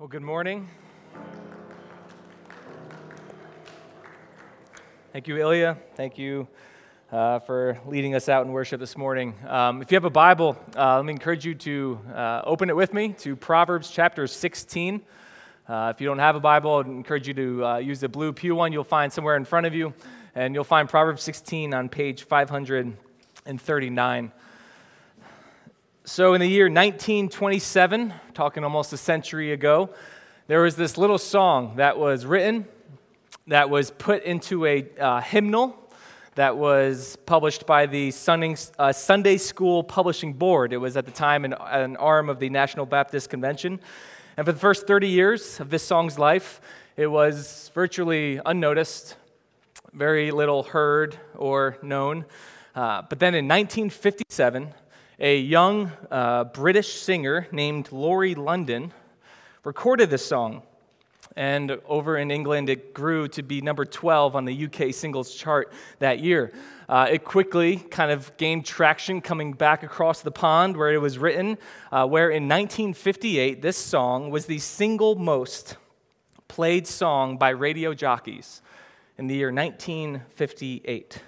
Well, good morning. Thank you, Ilya. Thank you uh, for leading us out in worship this morning. Um, if you have a Bible, uh, let me encourage you to uh, open it with me to Proverbs chapter 16. Uh, if you don't have a Bible, I'd encourage you to uh, use the blue Pew one you'll find somewhere in front of you, and you'll find Proverbs 16 on page 539. So, in the year 1927, talking almost a century ago, there was this little song that was written, that was put into a uh, hymnal, that was published by the Sunday, uh, School Publishing Board. It was at the time an, an arm of the National Baptist Convention. And for the first 30 years of this song's life, it was virtually unnoticed, very little heard or known. Uh, but then in 1957, a young uh, British singer named Laurie London recorded this song. And over in England, it grew to be number 12 on the UK singles chart that year. Uh, it quickly kind of gained traction coming back across the pond where it was written, uh, where in 1958, this song was the single most played song by radio jockeys in the year 1958.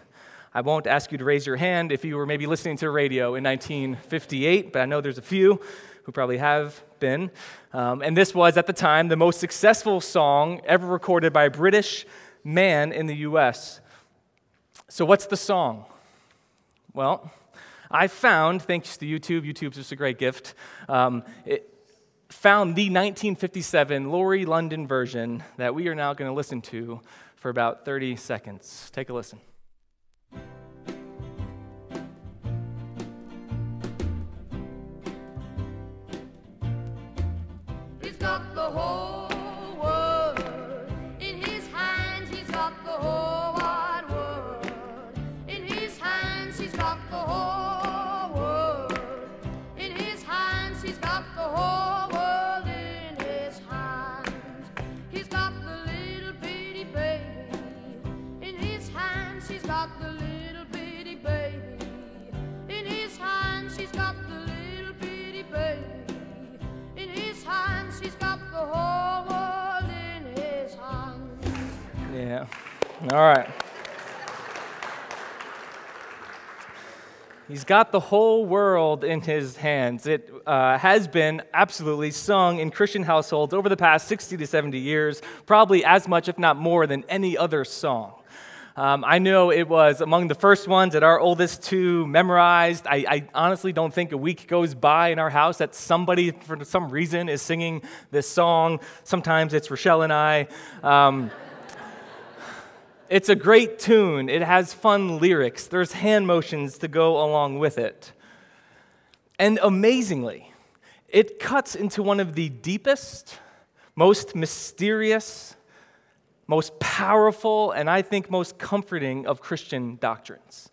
I won't ask you to raise your hand if you were maybe listening to radio in 1958, but I know there's a few who probably have been. Um, and this was, at the time, the most successful song ever recorded by a British man in the U.S. So, what's the song? Well, I found, thanks to YouTube, YouTube's just a great gift, um, it, found the 1957 Laurie London version that we are now going to listen to for about 30 seconds. Take a listen. All right. He's got the whole world in his hands. It uh, has been absolutely sung in Christian households over the past 60 to 70 years, probably as much, if not more, than any other song. Um, I know it was among the first ones that our oldest two memorized. I, I, honestly don't think a week goes by in our house that somebody, for some reason, is singing this song. Sometimes it's Rochelle and I. Um, it's a great tune. It has fun lyrics. There's hand motions to go along with it. And amazingly, it cuts into one of the deepest, most mysterious, most powerful, and I think most comforting of Christian doctrines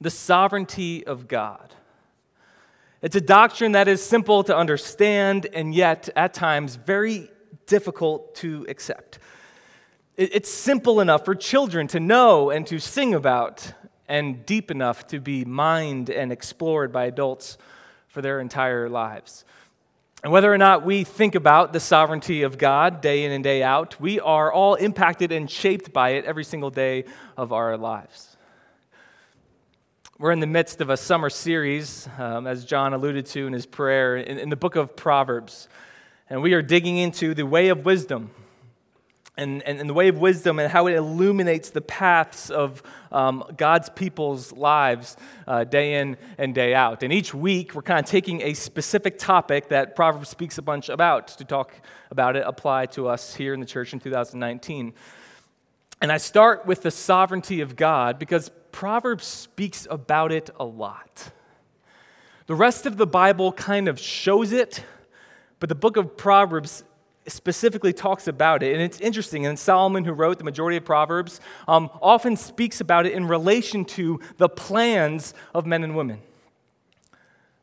the sovereignty of God. It's a doctrine that is simple to understand and yet at times very difficult to accept. It's simple enough for children to know and to sing about, and deep enough to be mined and explored by adults for their entire lives. And whether or not we think about the sovereignty of God day in and day out, we are all impacted and shaped by it every single day of our lives. We're in the midst of a summer series, um, as John alluded to in his prayer, in, in the book of Proverbs. And we are digging into the way of wisdom and, and, and, the way of wisdom and how it illuminates the paths of um, God's people's lives uh, day in and day out. And each week, we're kind of taking a specific topic that Proverbs speaks a bunch about to talk about it, apply to us here in the church in 2019. And I start with the sovereignty of God because Proverbs speaks about it a lot. The rest of the Bible kind of shows it, but the book of Proverbs specifically talks about it. And it's interesting, and Solomon, who wrote the majority of Proverbs, um, often speaks about it in relation to the plans of men and women.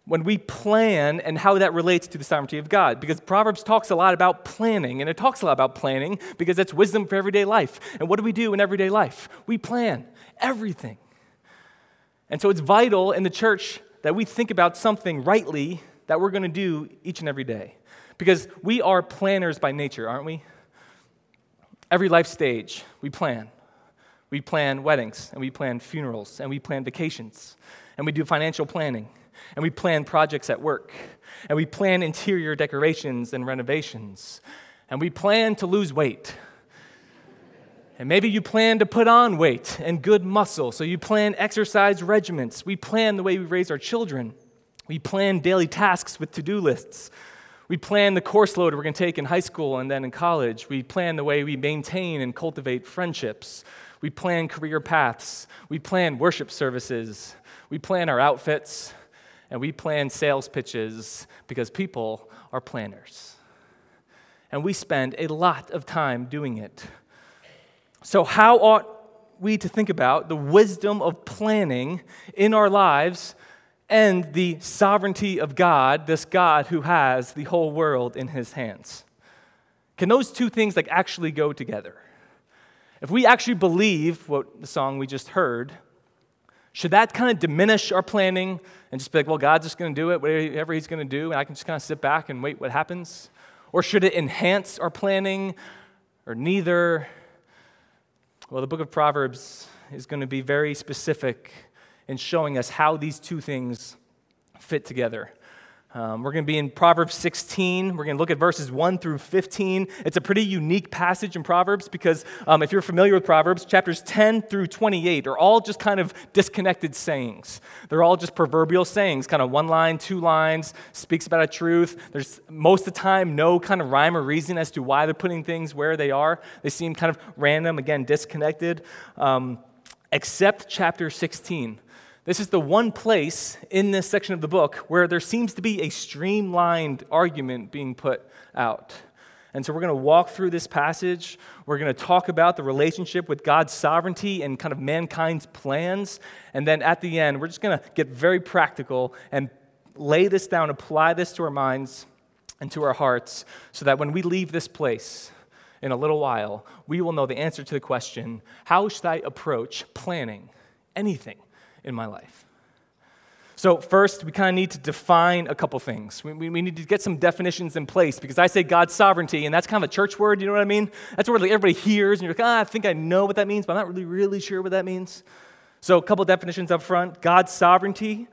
When we plan and how that relates to the sovereignty of God. Because Proverbs talks a lot about planning, and it talks a lot about planning because that's wisdom for everyday life. And what do we do in everyday life? We plan everything. And so it's vital in the church that we think about something rightly that we're going to do each and every day. Because we are planners by nature, aren't we? Every life stage, we plan. We plan weddings, and we plan funerals, and we plan vacations, and we do financial planning, and we plan projects at work, and we plan interior decorations and renovations, and we plan to lose weight. And maybe you plan to put on weight and good muscle, so you plan exercise regimens. We plan the way we raise our children. We plan daily tasks with to do lists. We plan the course load we're going to take in high school and then in college. We plan the way we maintain and cultivate friendships. We plan career paths. We plan worship services. We plan our outfits. And we plan sales pitches because people are planners. And we spend a lot of time doing it. So, how ought we to think about the wisdom of planning in our lives and the sovereignty of God, this God who has the whole world in his hands. Can those two things like actually go together? If we actually believe what the song we just heard, should that kind of diminish our planning and just be like, well, God's just going to do it, whatever He's going to do, and I can just kind of sit back and wait what happens? Or should it enhance our planning, or neither? Well, the book of Proverbs is going to be very specific in showing us how these two things fit together. Um, we're going to be in Proverbs 16. We're going to look at verses 1 through 15. It's a pretty unique passage in Proverbs because um, if you're familiar with Proverbs, chapters 10 through 28 are all just kind of disconnected sayings. They're all just proverbial sayings, kind of one line, two lines, speaks about a truth. There's most of the time no kind of rhyme or reason as to why they're putting things where they are. They seem kind of random, again, disconnected, um, except chapter 16. This is the one place in this section of the book where there seems to be a streamlined argument being put out. And so we're going to walk through this passage. We're going to talk about the relationship with God's sovereignty and kind of mankind's plans. And then at the end, we're just going to get very practical and lay this down, apply this to our minds and to our hearts, so that when we leave this place in a little while, we will know the answer to the question how should I approach planning anything? In my life. So, first, we kind of need to define a couple things. We, we, we, need to get some definitions in place because I say God's sovereignty, and that's kind of a church word, you know what I mean? That's a word like everybody hears, and you're like, ah, I think I know what that means, but I'm not really, really sure what that means. So, a couple definitions up front God's sovereignty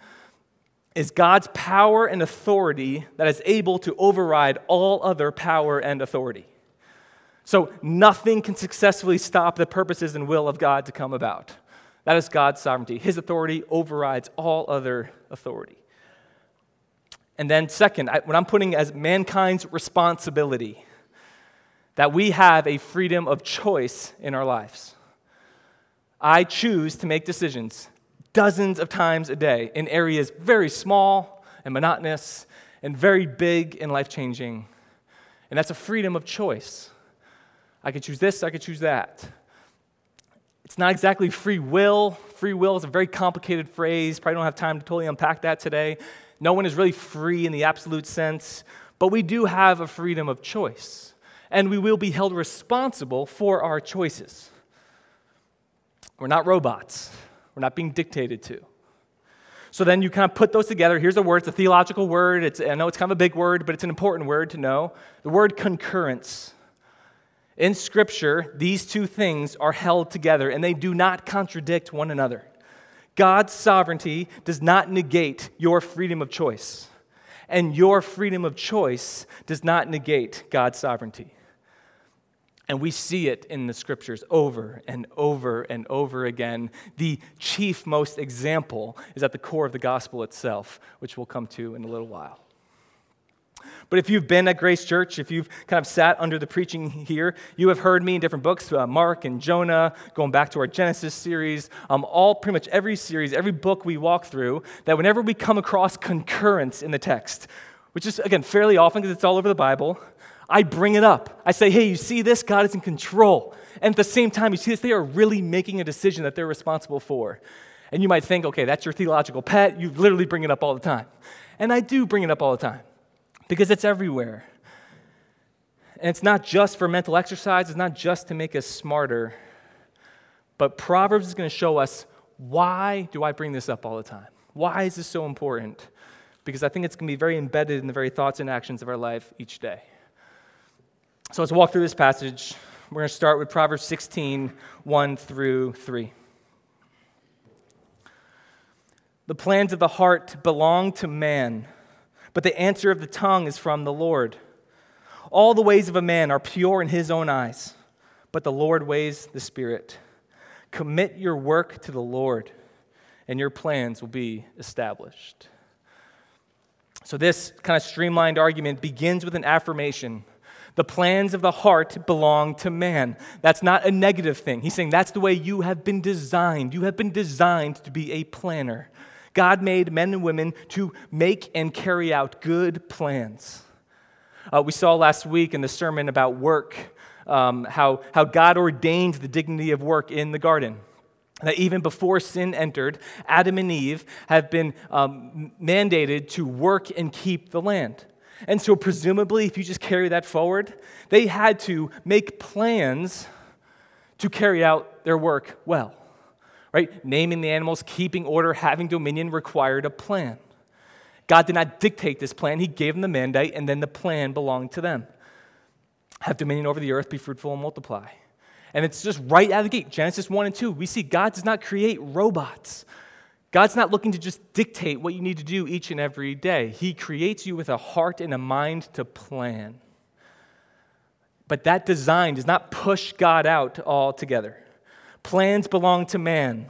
is God's power and authority that is able to override all other power and authority. So, nothing can successfully stop the purposes and will of God to come about. That is God's sovereignty. His authority overrides all other authority. And then, second, what I'm putting as mankind's responsibility that we have a freedom of choice in our lives. I choose to make decisions dozens of times a day in areas very small and monotonous and very big and life changing. And that's a freedom of choice. I could choose this, I could choose that. It's not exactly free will. Free will is a very complicated phrase. Probably don't have time to totally unpack that today. No one is really free in the absolute sense, but we do have a freedom of choice, and we will be held responsible for our choices. We're not robots, we're not being dictated to. So then you kind of put those together. Here's a word, it's a theological word. It's, I know it's kind of a big word, but it's an important word to know. The word concurrence. In Scripture, these two things are held together and they do not contradict one another. God's sovereignty does not negate your freedom of choice, and your freedom of choice does not negate God's sovereignty. And we see it in the scriptures over and over and over again. The chief, most example is at the core of the gospel itself, which we'll come to in a little while. But if you've been at Grace Church, if you've kind of sat under the preaching here, you have heard me in different books, uh, Mark and Jonah, going back to our Genesis series, um, all pretty much every series, every book we walk through, that whenever we come across concurrence in the text, which is, again, fairly often because it's all over the Bible, I bring it up. I say, hey, you see this? God is in control. And at the same time, you see this? They are really making a decision that they're responsible for. And you might think, okay, that's your theological pet. You literally bring it up all the time. And I do bring it up all the time because it's everywhere. And it's not just for mental exercise, it's not just to make us smarter. But Proverbs is going to show us why do I bring this up all the time? Why is this so important? because I think it's going to be very embedded in the very thoughts and actions of our life each day. So let's walk through this passage. We're going to start with Proverbs 16, 1 through 3. The plans of the heart belong to man, but the answer of the tongue is from the Lord. All the ways of a man are pure in his own eyes, but the Lord weighs the Spirit. Commit your work to the Lord, and your plans will be established. So, this kind of streamlined argument begins with an affirmation. The plans of the heart belong to man. That's not a negative thing. He's saying that's the way you have been designed. You have been designed to be a planner. God made men and women to make and carry out good plans. Uh, we saw last week in the sermon about work um, how, how God ordained the dignity of work in the garden. That even before sin entered, Adam and Eve have been um, mandated to work and keep the land. And so, presumably, if you just carry that forward, they had to make plans to carry out their work well. Right? Naming the animals, keeping order, having dominion required a plan. God did not dictate this plan, He gave them the mandate, and then the plan belonged to them. Have dominion over the earth, be fruitful, and multiply. And it's just right out of the gate Genesis 1 and 2. We see God does not create robots. God's not looking to just dictate what you need to do each and every day. He creates you with a heart and a mind to plan. But that design does not push God out altogether. Plans belong to man,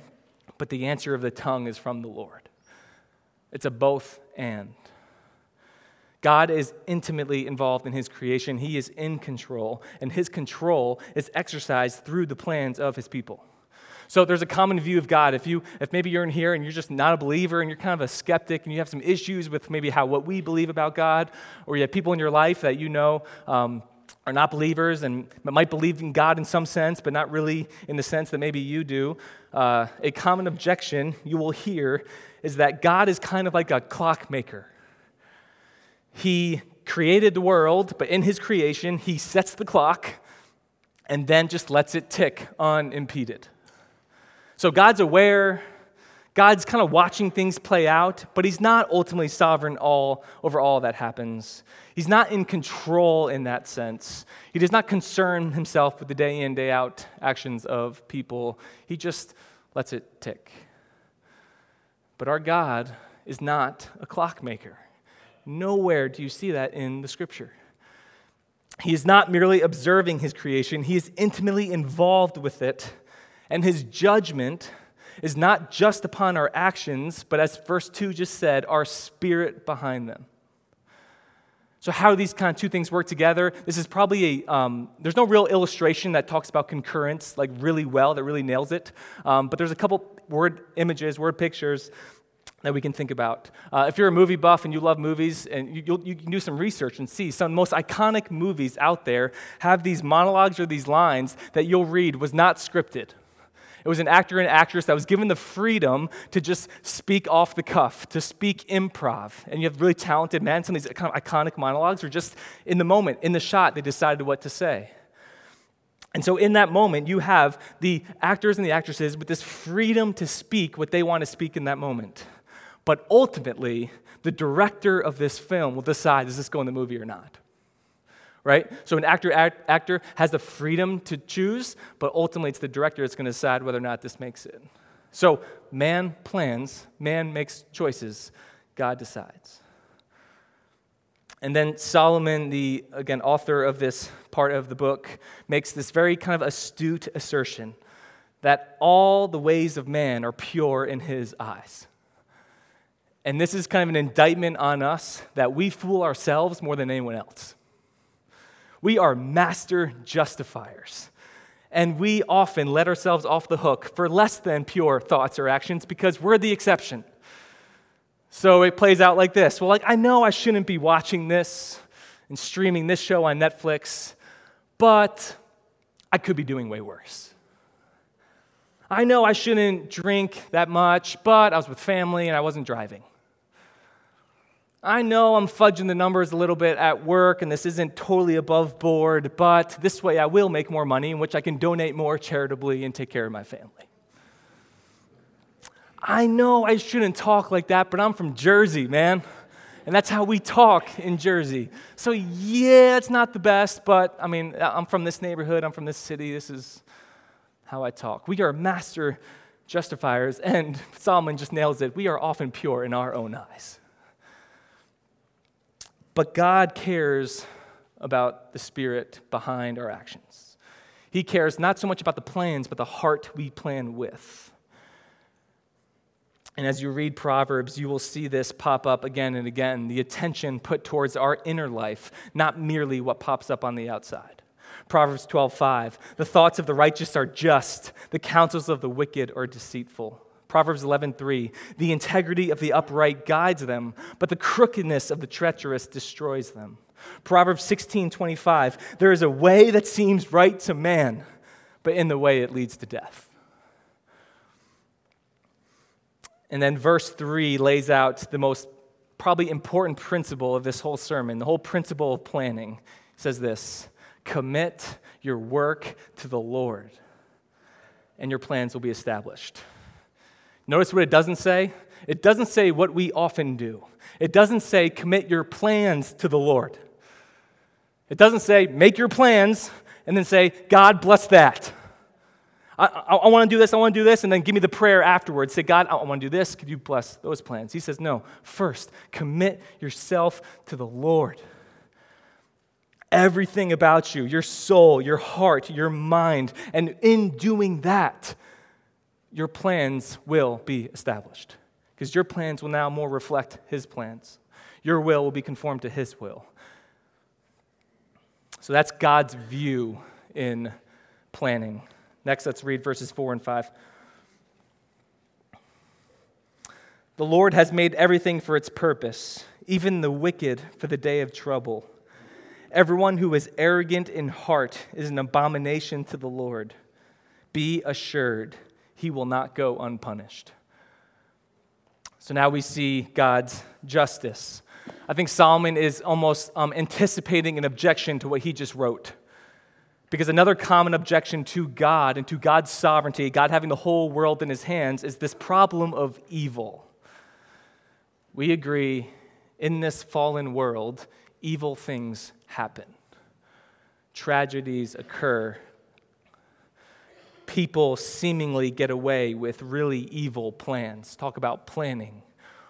but the answer of the tongue is from the Lord. It's a both and. God is intimately involved in his creation. He is in control, and his control is exercised through the plans of his people. So there's a common view of God. If you if maybe you're in here and you're just not a believer and you're kind of a skeptic and you have some issues with maybe how what we believe about God, or you have people in your life that you know um, are not believers and might believe in God in some sense, but not really in the sense that maybe you do, uh, a common objection you will hear is that God is kind of like a clockmaker. He created the world, but in his creation, he sets the clock and then just lets it tick unimpeded. So God's aware, God's kind of watching things play out, but he's not ultimately sovereign all over all that happens. He's not in control in that sense. He does not concern himself with the day in, day out actions of people. He just lets it tick. But our God is not a clockmaker. Nowhere do you see that in the scripture. He is not merely observing his creation, he is intimately involved with it. And his judgment is not just upon our actions, but as verse 2 just said, our spirit behind them. So, how do these kind of two things work together? This is probably a, um, there's no real illustration that talks about concurrence like really well, that really nails it. Um, but there's a couple word images, word pictures that we can think about. Uh, if you're a movie buff and you love movies, and you, you can do some research and see some of the most iconic movies out there have these monologues or these lines that you'll read was not scripted. It was an actor and actress that was given the freedom to just speak off the cuff, to speak improv. And you have really talented men. Some of these kind of iconic monologues are just in the moment, in the shot, they decided what to say. And so, in that moment, you have the actors and the actresses with this freedom to speak what they want to speak in that moment. But ultimately, the director of this film will decide does this go in the movie or not. Right? So an actor act, actor has the freedom to choose, but ultimately it's the director that's going to decide whether or not this makes it. So man plans, man makes choices, God decides. And then Solomon, the again author of this part of the book, makes this very kind of astute assertion that all the ways of man are pure in his eyes. And this is kind of an indictment on us that we fool ourselves more than anyone else. We are master justifiers. And we often let ourselves off the hook for less than pure thoughts or actions because we're the exception. So it plays out like this. Well, like, I know I shouldn't be watching this and streaming this show on Netflix, but I could be doing way worse. I know I shouldn't drink that much, but I was with family and I wasn't driving. I know I'm fudging the numbers a little bit at work and this isn't totally above board, but this way I will make more money in which I can donate more charitably and take care of my family. I know I shouldn't talk like that, but I'm from Jersey, man. And that's how we talk in Jersey. So, yeah, it's not the best, but I mean, I'm from this neighborhood, I'm from this city, this is how I talk. We are master justifiers, and Solomon just nails it. We are often pure in our own eyes. But God cares about the spirit behind our actions. He cares not so much about the plans, but the heart we plan with. And as you read Proverbs, you will see this pop up again and again the attention put towards our inner life, not merely what pops up on the outside. Proverbs 12:5 The thoughts of the righteous are just, the counsels of the wicked are deceitful. Proverbs 11:3 The integrity of the upright guides them, but the crookedness of the treacherous destroys them. Proverbs 16:25 There is a way that seems right to man, but in the way it leads to death. And then verse 3 lays out the most probably important principle of this whole sermon, the whole principle of planning. It says this Commit your work to the Lord, and your plans will be established. Notice what it doesn't say? It doesn't say what we often do. It doesn't say commit your plans to the Lord. It doesn't say make your plans and then say, God bless that. I, I, I want to do this, I want to do this, and then give me the prayer afterwards. Say, God, I want to do this. Could you bless those plans? He says, No. First, commit yourself to the Lord. Everything about you, your soul, your heart, your mind, and in doing that, your plans will be established. Because your plans will now more reflect His plans. Your will will be conformed to His will. So that's God's view in planning. Next, let's read verses 4 and 5. The Lord has made everything for its purpose, even the wicked for the day of trouble. Everyone who is arrogant in heart is an abomination to the Lord. Be assured, he will not go unpunished. So now we see God's justice. I think Solomon is almost um, anticipating an objection to what he just wrote. Because another common objection to God and to God's sovereignty, God having the whole world in his hands, is this problem of evil. We agree in this fallen world, evil things happen, tragedies occur. People seemingly get away with really evil plans. Talk about planning.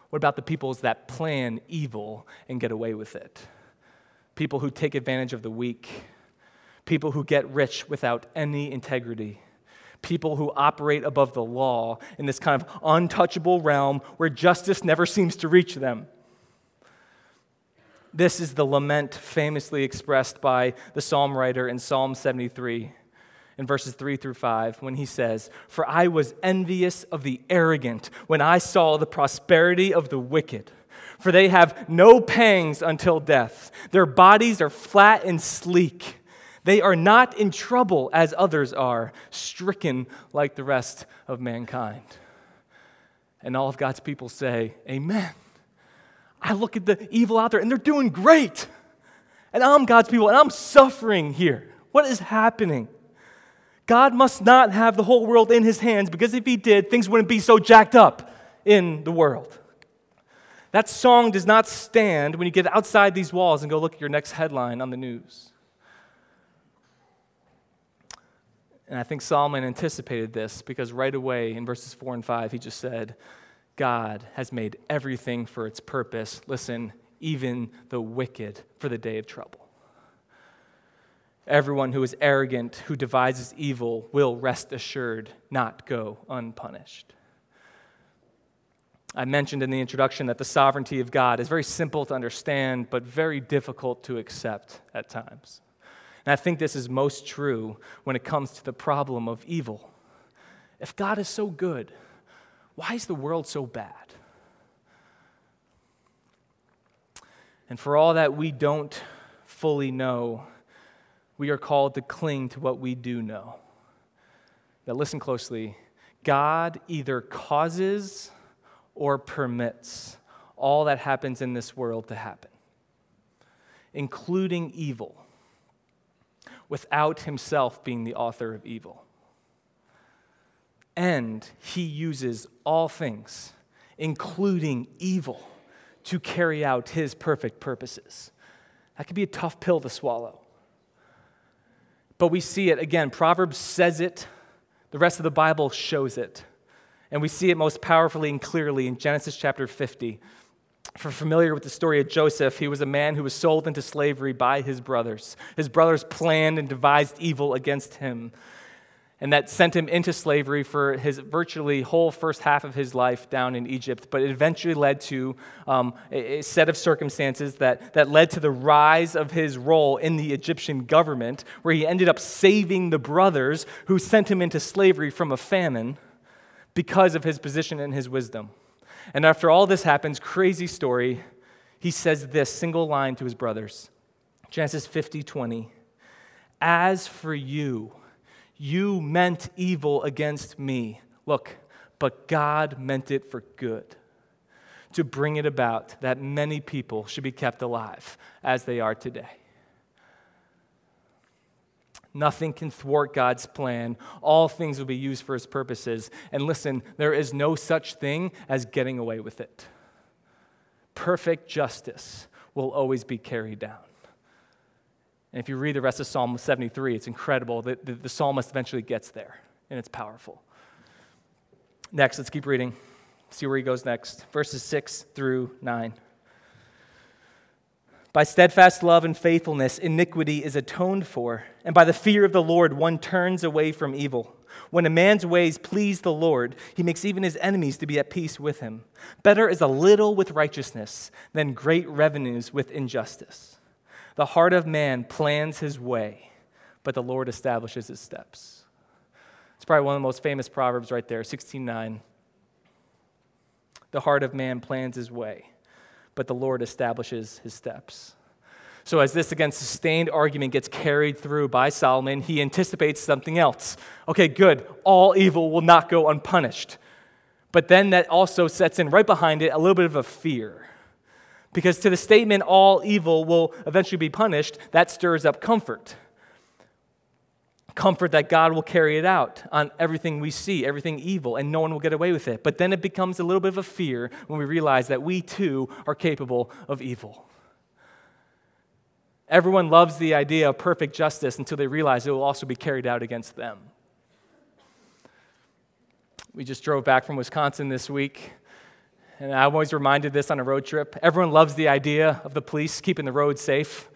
What about the peoples that plan evil and get away with it? People who take advantage of the weak people who get rich without any integrity, people who operate above the law in this kind of untouchable realm where justice never seems to reach them. This is the lament famously expressed by the psalm writer in Psalm 73 in verses 3 through 5 when he says, For I was envious of the arrogant when I saw the prosperity of the wicked. For they have no pangs until death. Their bodies are flat and sleek. They are not in trouble as others are, stricken like the rest of mankind. And all of God's people say, Amen. I look at the evil out there and they're doing great. And I'm God's people and I'm suffering here. What is happening? God must not have the whole world in his hands because if he did, things wouldn't be so jacked up in the world. That song does not stand when you get outside these walls and go look at your next headline on the news. And I think Solomon anticipated this because right away in verses 4 and 5, he just said, God has made everything for its purpose. Listen, even the wicked for the day of trouble. Everyone who is arrogant, who devises evil, will rest assured not go unpunished. I mentioned in the introduction that the sovereignty of God is very simple to understand, but very difficult to accept at times. And I think this is most true when it comes to the problem of evil. If God is so good, why is the world so bad? And for all that we don't fully know, we are called to cling to what we do know. Now, listen closely. God either causes or permits all that happens in this world to happen, including evil without himself being the author of evil. And he uses all things, including evil, to carry out his perfect purposes. That could be a tough pill to swallow. But we see it again. Proverbs says it, the rest of the Bible shows it. And we see it most powerfully and clearly in Genesis chapter 50. For familiar with the story of Joseph, he was a man who was sold into slavery by his brothers. His brothers planned and devised evil against him and that sent him into slavery for his virtually whole first half of his life down in Egypt. But it eventually led to um, a, set of circumstances that, that led to the rise of his role in the Egyptian government, where he ended up saving the brothers who sent him into slavery from a famine because of his position and his wisdom. And after all this happens, crazy story, he says this single line to his brothers Genesis 50 20. As for you, you meant evil against me. Look, but God meant it for good to bring it about that many people should be kept alive as they are today. Nothing can thwart God's plan. All things will be used for his purposes. And listen, there is no such thing as getting away with it. Perfect justice will always be carried down. And if you read the rest of Psalm 73, it's incredible that the, the psalmist eventually gets there, and it's powerful. Next, let's keep reading. See where he goes next. Verses 6 through 9. By steadfast love and faithfulness, iniquity is atoned for, and by the fear of the Lord, one turns away from evil. When a man's ways please the Lord, he makes even his enemies to be at peace with him. Better is a little with righteousness than great revenues with injustice. The heart of man plans his way, but the Lord establishes his steps. It's probably one of the most famous proverbs right there, 16:9. The heart of man plans his way, but the Lord establishes his steps. So, as this again sustained argument gets carried through by Solomon, he anticipates something else. Okay, good. All evil will not go unpunished. But then that also sets in right behind it a little bit of a fear. Because to the statement, all evil will eventually be punished, that stirs up comfort. Comfort that God will carry it out on everything we see, everything evil, and no one will get away with it. But then it becomes a little bit of a fear when we realize that we too are capable of evil. Everyone loves the idea of perfect justice until they realize it will also be carried out against them. We just drove back from Wisconsin this week and I'm always reminded this on a road trip. Everyone loves the idea of the police keeping the road safe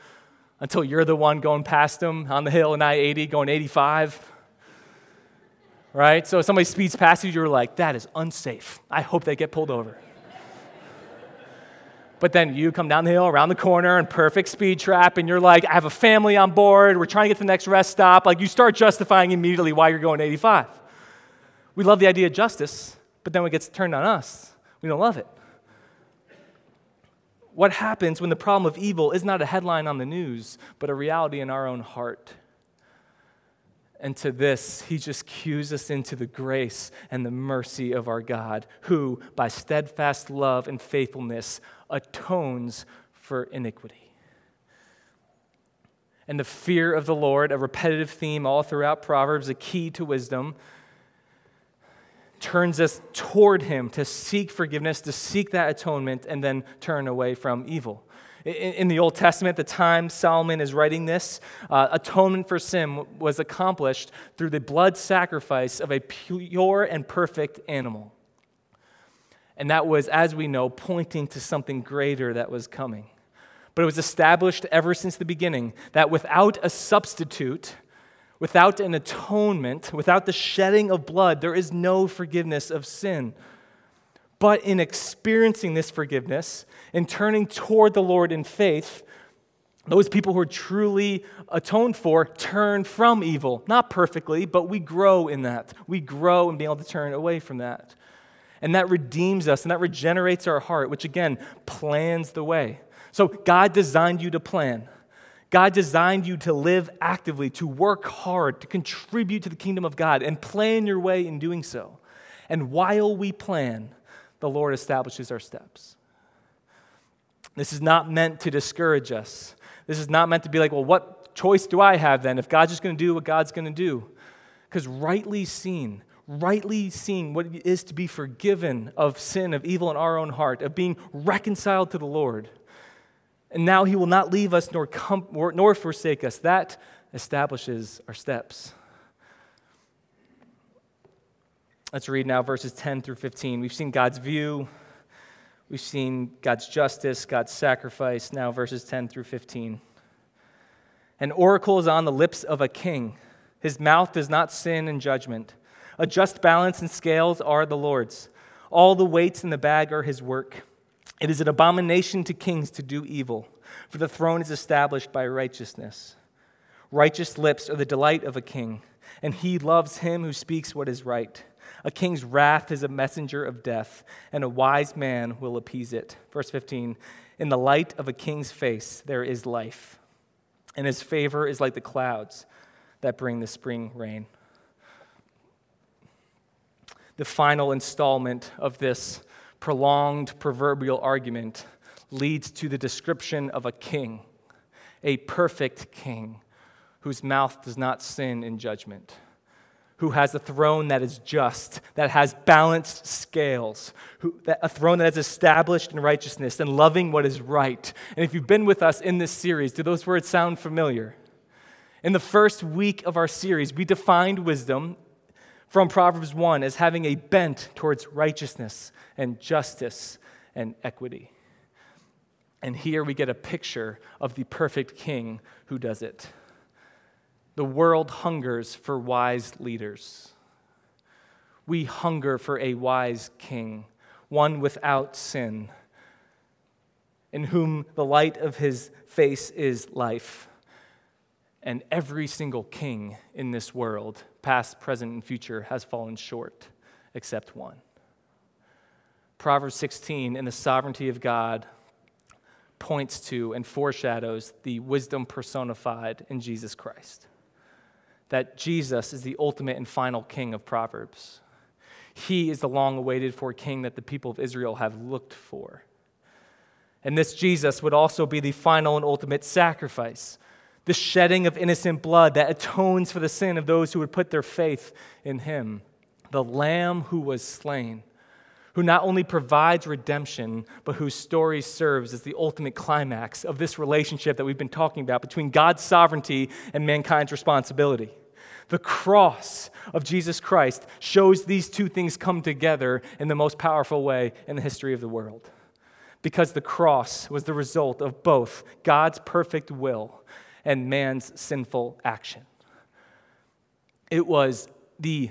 until you're the one going past them on the hill in I 80 going 85. Right? So if somebody speeds past you, you're like, that is unsafe. I hope they get pulled over. But then you come down the hill around the corner in perfect speed trap, and you're like, I have a family on board. We're trying to get to the next rest stop. Like, you start justifying immediately why you're going 85. We love the idea of justice, but then it gets turned on us, we don't love it. What happens when the problem of evil is not a headline on the news, but a reality in our own heart? And to this, he just cues us into the grace and the mercy of our God, who, by steadfast love and faithfulness, atones for iniquity. And the fear of the Lord, a repetitive theme all throughout Proverbs, a key to wisdom, turns us toward Him to seek forgiveness, to seek that atonement, and then turn away from evil. In, the Old Testament, the time Solomon is writing this, uh, atonement for sin was accomplished through the blood sacrifice of a pure and perfect animal. And that was, as we know, pointing to something greater that was coming. But it was established ever since the beginning that without a substitute, Without an atonement, without the shedding of blood, there is no forgiveness of sin. But in experiencing this forgiveness and turning toward the Lord in faith, those people who are truly atoned for turn from evil. Not perfectly, but we grow in that. We grow in being able to turn away from that. And that redeems us and that regenerates our heart, which again plans the way. So God designed you to plan. God designed you to live actively, to work hard, to contribute to the kingdom of God, and plan your way in doing so. And while we plan, the Lord establishes our steps. This is not meant to discourage us. This is not meant to be like, well, what choice do I have then if God's just going to do what God's going to do? Because rightly seen, rightly seeing what it is to be forgiven of sin, of evil in our own heart, of being reconciled to the Lord. And now he will not leave us nor, come, nor forsake us. That establishes our steps. Let's read now verses 10 through 15. We've seen God's view, we've seen God's justice, God's sacrifice. Now, verses 10 through 15. An oracle is on the lips of a king, his mouth does not sin in judgment. A just balance and scales are the Lord's. All the weights in the bag are his work. It is an abomination to kings to do evil, for the throne is established by righteousness. Righteous lips are the delight of a king, and he loves him who speaks what is right. A king's wrath is a messenger of death, and a wise man will appease it. Verse 15 In the light of a king's face there is life, and his favor is like the clouds that bring the spring rain. The final installment of this prolonged proverbial argument leads to the description of a king, a perfect king, whose mouth does not sin in judgment who has a throne that is just, that has balanced scales, who, that, a throne that is established in righteousness and loving what is right. And if you've been with us in this series, do those words sound familiar? In the first week of our series, we defined wisdom from Proverbs 1 as having a bent towards righteousness and justice and equity. And here we get a picture of the perfect king who does it. The world hungers for wise leaders. We hunger for a wise king, one without sin, in whom the light of his face is life. And every single king in this world, past, present, and future, has fallen short except one. Proverbs 16, in the sovereignty of God, points to and foreshadows the wisdom personified in Jesus Christ that Jesus is the ultimate and final king of Proverbs. He is the long awaited for king that the people of Israel have looked for. And this Jesus would also be the final and ultimate sacrifice, the shedding of innocent blood that atones for the sin of those who would put their faith in him, the Lamb who was slain, who not only provides redemption, but whose story serves as the ultimate climax of this relationship that we've been talking about between God's sovereignty and mankind's responsibility. The cross of Jesus Christ shows these two things come together in the most powerful way in the history of the world. Because the cross was the result of both God's perfect will and man's sinful action. It was the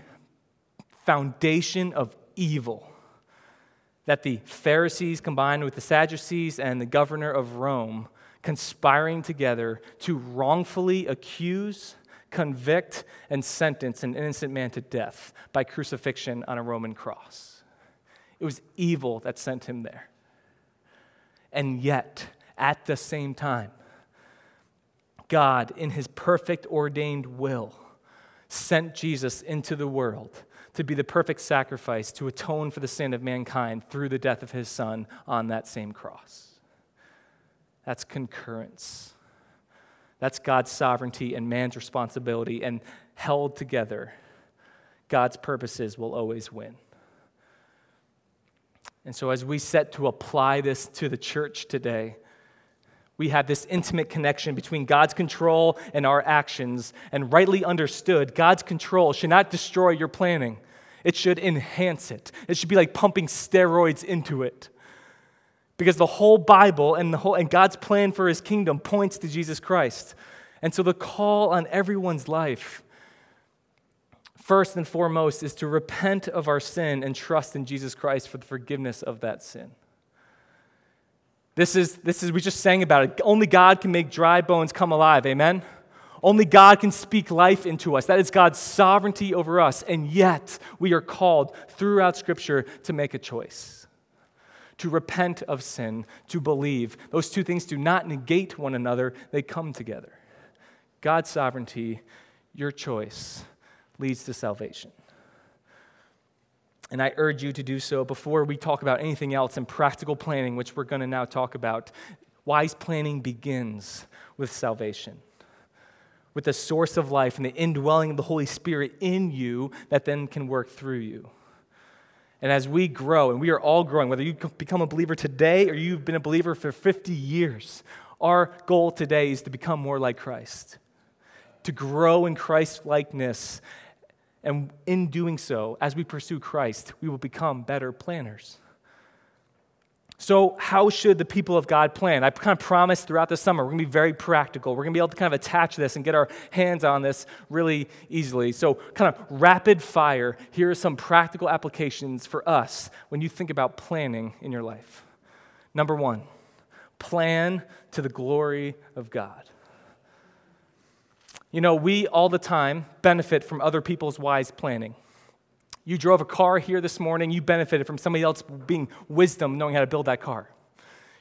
foundation of evil that the Pharisees combined with the Sadducees and the governor of Rome conspiring together to wrongfully accuse convict, and sentence an innocent man to death by crucifixion on a Roman cross. It was evil that sent him there. And yet, at the same time, God, in his perfect ordained will, sent Jesus into the world to be the perfect sacrifice to atone for the sin of mankind through the death of his son on that same cross. That's concurrence. That's God's sovereignty and man's responsibility, and held together, God's purposes will always win. And so, as we set to apply this to the church today, we have this intimate connection between God's control and our actions. And rightly understood, God's control should not destroy your planning, it should enhance it. It should be like pumping steroids into it. Because the whole Bible and, the whole, and God's plan for his kingdom points to Jesus Christ. And so the call on everyone's life, first and foremost, is to repent of our sin and trust in Jesus Christ for the forgiveness of that sin. This is, this is, we just sang about it. Only God can make dry bones come alive. Amen? Only God can speak life into us. That is God's sovereignty over us. And yet, we are called throughout Scripture to make a choice to repent of sin, to believe. Those two things do not negate one another, they come together. God's sovereignty, your choice, leads to salvation. And I urge you to do so before we talk about anything else in practical planning, which we're going to now talk about. Wise planning begins with salvation. with the source of life and the indwelling of the Holy Spirit in you that then can work through you. And as we grow, and we are all growing, whether you become a believer today or you've been a believer for 50 years, our goal today is to become more like Christ, to grow in Christ likeness. And in doing so, as we pursue Christ, we will become better planners. So, how should the people of God plan? I kind of promised throughout the summer we're going to be very practical. We're going to be able to kind of attach this and get our hands on this really easily. So, kind of rapid fire, here are some practical applications for us when you think about planning in your life. Number one, plan to the glory of God. You know, we all the time benefit from other people's wise planning. You drove a car here this morning, you benefited from somebody else being wisdom, knowing how to build that car.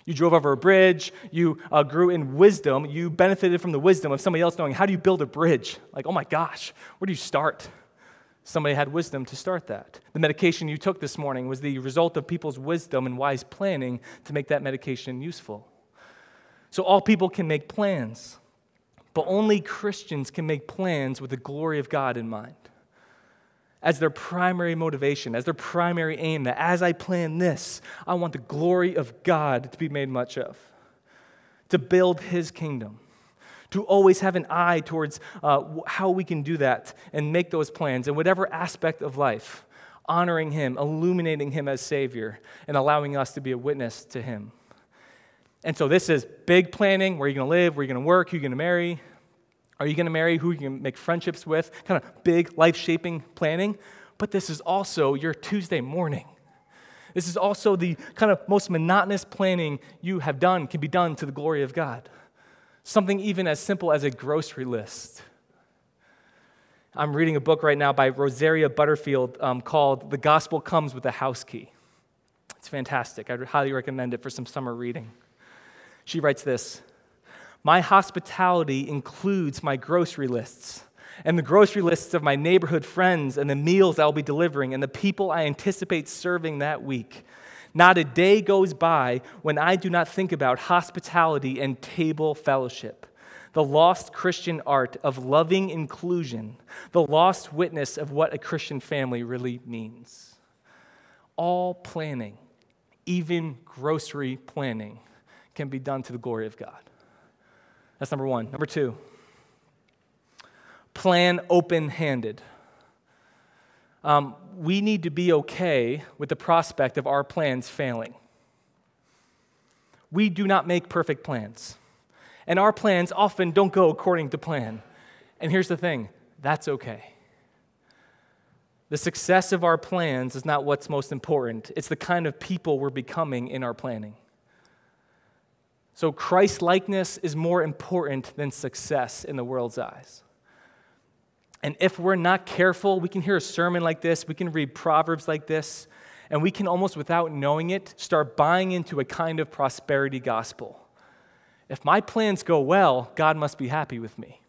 You drove over a bridge, you uh, grew in wisdom, you benefited from the wisdom of somebody else knowing how do you build a bridge? Like, oh my gosh, where do you start? Somebody had wisdom to start that. The medication you took this morning was the result of people's wisdom and wise planning to make that medication useful. So, all people can make plans, but only Christians can make plans with the glory of God in mind. As their primary motivation, as their primary aim, that as I plan this, I want the glory of God to be made much of, to build His kingdom, to always have an eye towards uh, how we can do that and make those plans in whatever aspect of life, honoring Him, illuminating Him as Savior, and allowing us to be a witness to Him. And so, this is big planning where you're going to live, where you're going to work, who you're going to marry, are you going to marry who you can make friendships with? Kind of big, life shaping planning. But this is also your Tuesday morning. This is also the kind of most monotonous planning you have done, can be done to the glory of God. Something even as simple as a grocery list. I'm reading a book right now by Rosaria Butterfield um, called The Gospel Comes with a House Key. It's fantastic. I'd highly recommend it for some summer reading. She writes this my hospitality includes my grocery lists and the grocery lists of my neighborhood friends and the meals I'll be delivering and the people I anticipate serving that week. Not a day goes by when I do not think about hospitality and table fellowship, the lost Christian art of loving inclusion, the lost witness of what a Christian family really means. All planning, even grocery planning, can be done to the glory of God. That's number one. Number two, plan open handed. Um, we need to be okay with the prospect of our plans failing. We do not make perfect plans, and our plans often don't go according to plan. And here's the thing that's okay. The success of our plans is not what's most important, it's the kind of people we're becoming in our planning. So, Christ likeness is more important than success in the world's eyes. And if we're not careful, we can hear a sermon like this, we can read Proverbs like this, and we can almost without knowing it start buying into a kind of prosperity gospel. If my plans go well, God must be happy with me.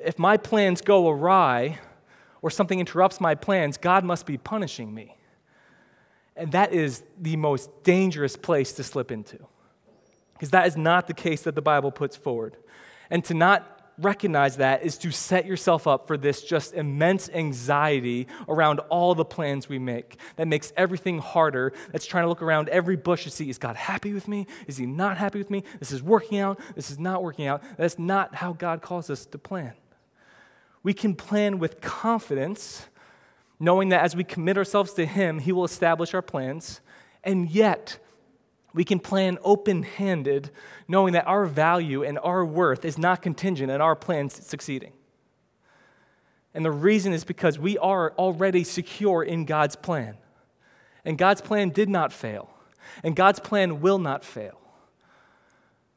If my plans go awry or something interrupts my plans, God must be punishing me. And that is the most dangerous place to slip into. Because that is not the case that the Bible puts forward. And to not recognize that is to set yourself up for this just immense anxiety around all the plans we make that makes everything harder. That's trying to look around every bush to see is God happy with me? Is He not happy with me? This is working out. This is not working out. That's not how God calls us to plan. We can plan with confidence, knowing that as we commit ourselves to Him, He will establish our plans. And yet, we can plan open handed, knowing that our value and our worth is not contingent on our plans succeeding. And the reason is because we are already secure in God's plan. And God's plan did not fail, and God's plan will not fail.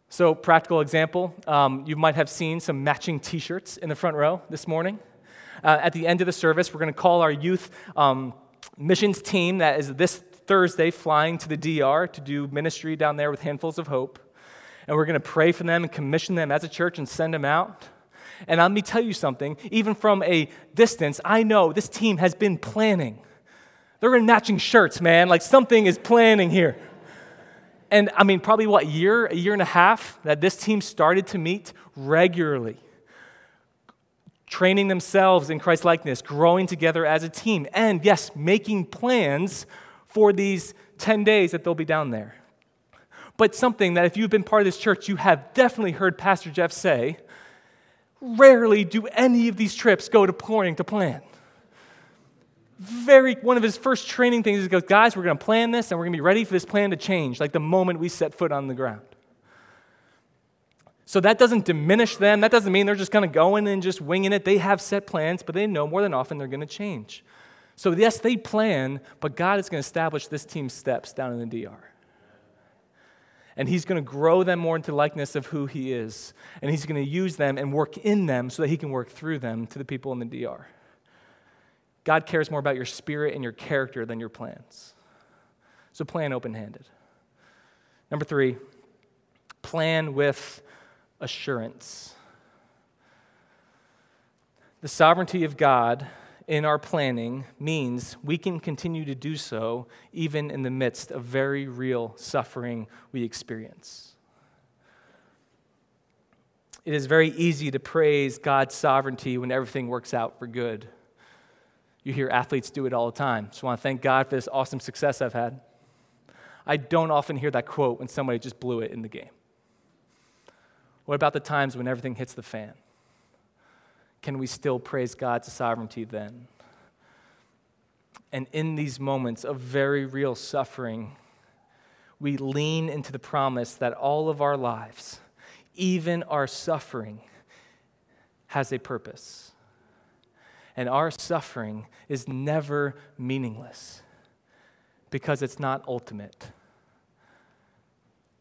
So, practical example um, you might have seen some matching t shirts in the front row this morning. Uh, at the end of the service, we're going to call our youth um, missions team that is this Thursday flying to the DR to do ministry down there with Handfuls of Hope. And we're going to pray for them and commission them as a church and send them out. And let me tell you something, even from a distance, I know this team has been planning. They're in matching shirts, man. Like something is planning here. And I mean, probably what, year, a year and a half that this team started to meet regularly, training themselves in Christ likeness, growing together as a team, and yes, making plans for these 10 days that they'll be down there. But something that if you've been part of this church, you have definitely heard Pastor Jeff say rarely do any of these trips go to according to plan. Very, one of his first training things is he goes, guys, we're to plan this and we're to be ready for this plan to change, like the moment we set foot on the ground. So that doesn't diminish them. That doesn't mean they're just kind of going and just winging it. They have set plans, but they know more than often they're to change. So, yes, they plan, but God is going to establish this team's steps down in the DR. And He's going to grow them more into likeness of who He is. And He's going to use them and work in them so that He can work through them to the people in the DR. God cares more about your spirit and your character than your plans. So, plan open handed. Number three, plan with assurance. The sovereignty of God in our planning means we can continue to do so even in the midst of very real suffering we experience. It is very easy to praise God's sovereignty when everything works out for good. You hear athletes do it all the time. So I want to thank God for this awesome success I've had. I don't often hear that quote when somebody just blew it in the game. What about the times when everything hits the fan? Can we still praise God's sovereignty then? And in these moments of very real suffering, we lean into the promise that all of our lives, even our suffering, has a purpose. And our suffering is never meaningless because it's not ultimate.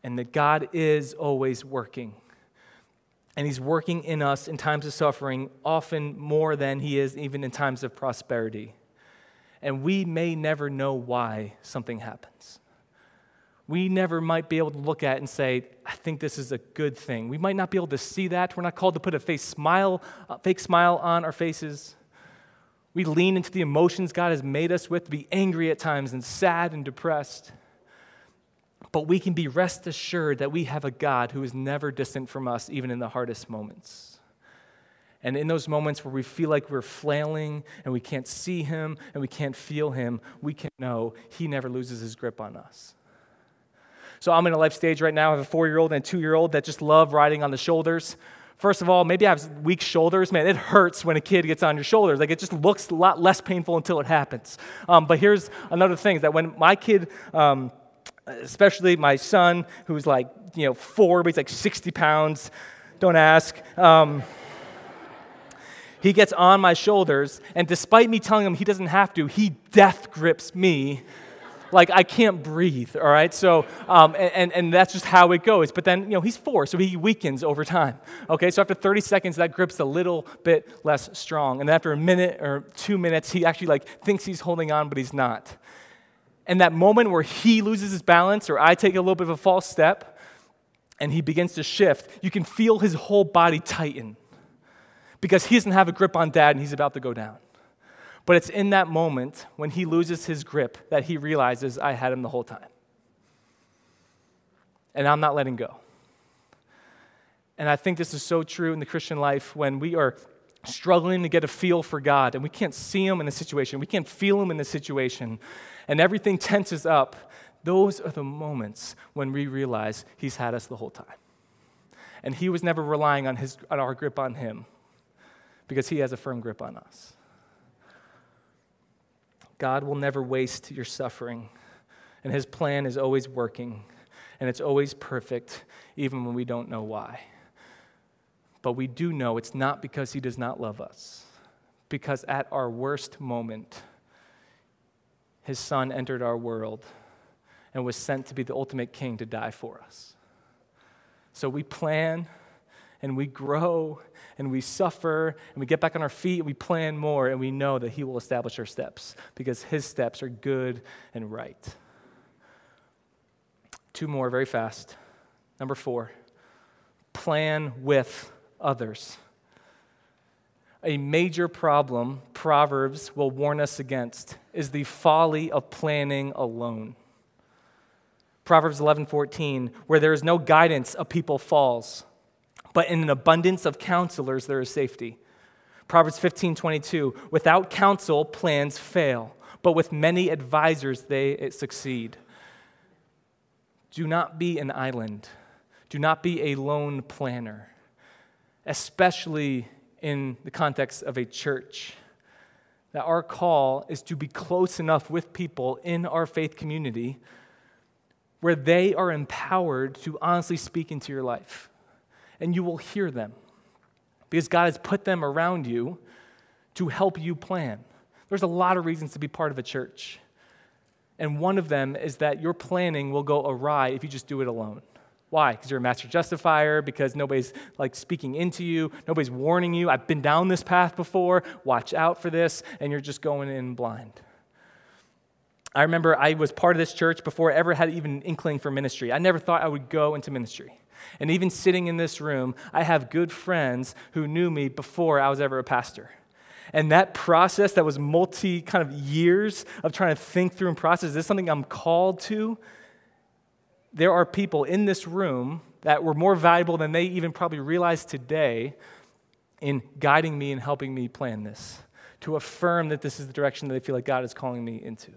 And that God is always working and He's working in us in times of suffering, often more than He is even in times of prosperity. And we may never know why something happens. We never might be able to look at and say, I think this is a good thing. We might not be able to see that. We're not called to put a smile, a fake smile on our faces. We lean into the emotions God has made us with to be angry at times and sad and depressed. But we can be rest assured that we have a God who is never distant from us, even in the hardest moments. And in those moments where we feel like we're flailing and we can't see Him and we can't feel Him, we can know He never loses His grip on us. So I'm in a life stage right now. I have a four year old and a two year old that just love riding on the shoulders. First of all, maybe I have weak shoulders. Man, it hurts when a kid gets on your shoulders. Like it just looks a lot less painful until it happens. Um, but here's another thing: that when my kid um, especially my son, who's like, you know, four, but he's like 60 pounds. Don't ask. Um, he gets on my shoulders, and despite me telling him he doesn't have to, he death grips me like I can't breathe, all right? So, um, and, and that's just how it goes. But then, you know, he's four, so he weakens over time, okay? So after 30 seconds, that grip's a little bit less strong. And after a minute or two minutes, he actually like thinks he's holding on, but he's not and that moment where he loses his balance or I take a little bit of a false step and he begins to shift, you can feel his whole body tighten because he doesn't have a grip on dad and he's about to go down. But it's in that moment when he loses his grip that he realizes I had him the whole time. And I'm not letting go. And I think this is so true in the Christian life when we are struggling to get a feel for God and we can't see Him in a situation, we can't feel Him in a situation and everything tenses up, those are the moments when we realize He's had us the whole time. And He was never relying on, his, on our grip on Him because He has a firm grip on us. God will never waste your suffering, and His plan is always working, and it's always perfect, even when we don't know why. But we do know it's not because He does not love us, because at our worst moment, his son entered our world and was sent to be the ultimate king to die for us. So we plan and we grow and we suffer and we get back on our feet and we plan more and we know that he will establish our steps because his steps are good and right. Two more very fast. Number four, plan with others a major problem Proverbs will warn us against is the folly of planning alone. Proverbs 11:14, where there is no guidance, a people falls. but in an abundance of counselors there is safety. Proverbs 15 22, without counsel, plans fail, but with many advisors, they succeed. Do not be an island. Do not be a lone planner, especially in the context of a church. That our call is to be close enough with people in our faith community where they are empowered to honestly speak into your life. And you will hear them because God has put them around you to help you plan. There's a lot of reasons to be part of a church. And one of them is that your planning will go awry if you just do it alone. Why? Because you're a master justifier, because nobody's like speaking into you, nobody's warning you. I've been down this path before, watch out for this, and you're just going in blind. I remember I was part of this church before I ever had even an inkling for ministry. I never thought I would go into ministry. And even sitting in this room, I have good friends who knew me before I was ever a pastor. And that process that was multi kind of years of trying to think through and process, is this something I'm called to? There are people in this room that were more valuable than they even probably realize today in guiding me and helping me plan this, to affirm that this is the direction that they feel like God is calling me into.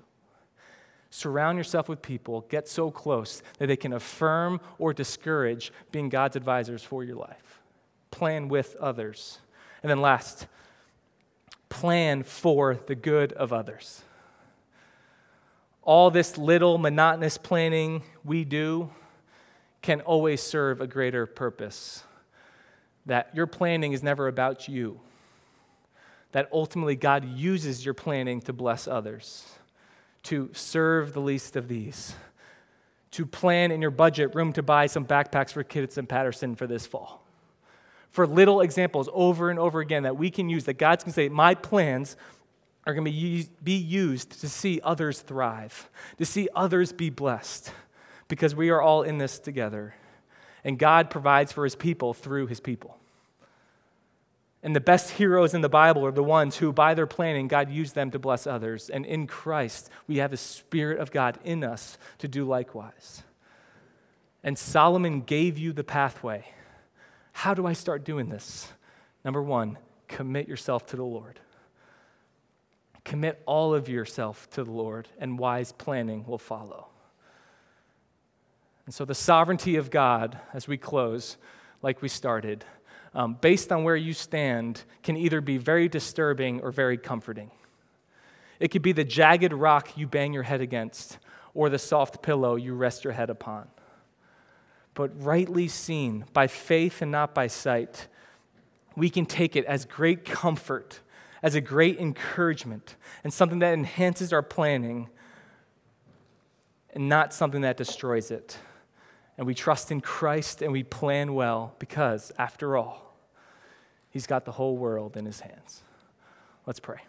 Surround yourself with people, get so close that they can affirm or discourage being God's advisors for your life. Plan with others. And then, last, plan for the good of others. All this little monotonous planning we do can always serve a greater purpose. That your planning is never about you, that ultimately God uses your planning to bless others to serve the least of these, to plan in your budget room to buy some backpacks for kids in Patterson for this fall. For little examples over and over again that we can use, that God's going to say, My plans are going to be used to see others thrive, to see others be blessed, because we are all in this together. And God provides for his people through his people. And the best heroes in the Bible are the ones who, by their planning, God used them to bless others. And in Christ, we have the Spirit of God in us to do likewise. And Solomon gave you the pathway. How do I start doing this? Number one, commit yourself to the Lord. Commit all of yourself to the Lord, and wise planning will follow. And so, the sovereignty of God, as we close, like we started, um, based on where you stand, can either be very disturbing or very comforting. It could be the jagged rock you bang your head against or the soft pillow you rest your head upon. But rightly seen, by faith and not by sight, we can take it as great comfort, as a great encouragement, and something that enhances our planning and not something that destroys it. And we trust in Christ and we plan well because, after all, He's got the whole world in his hands. Let's pray.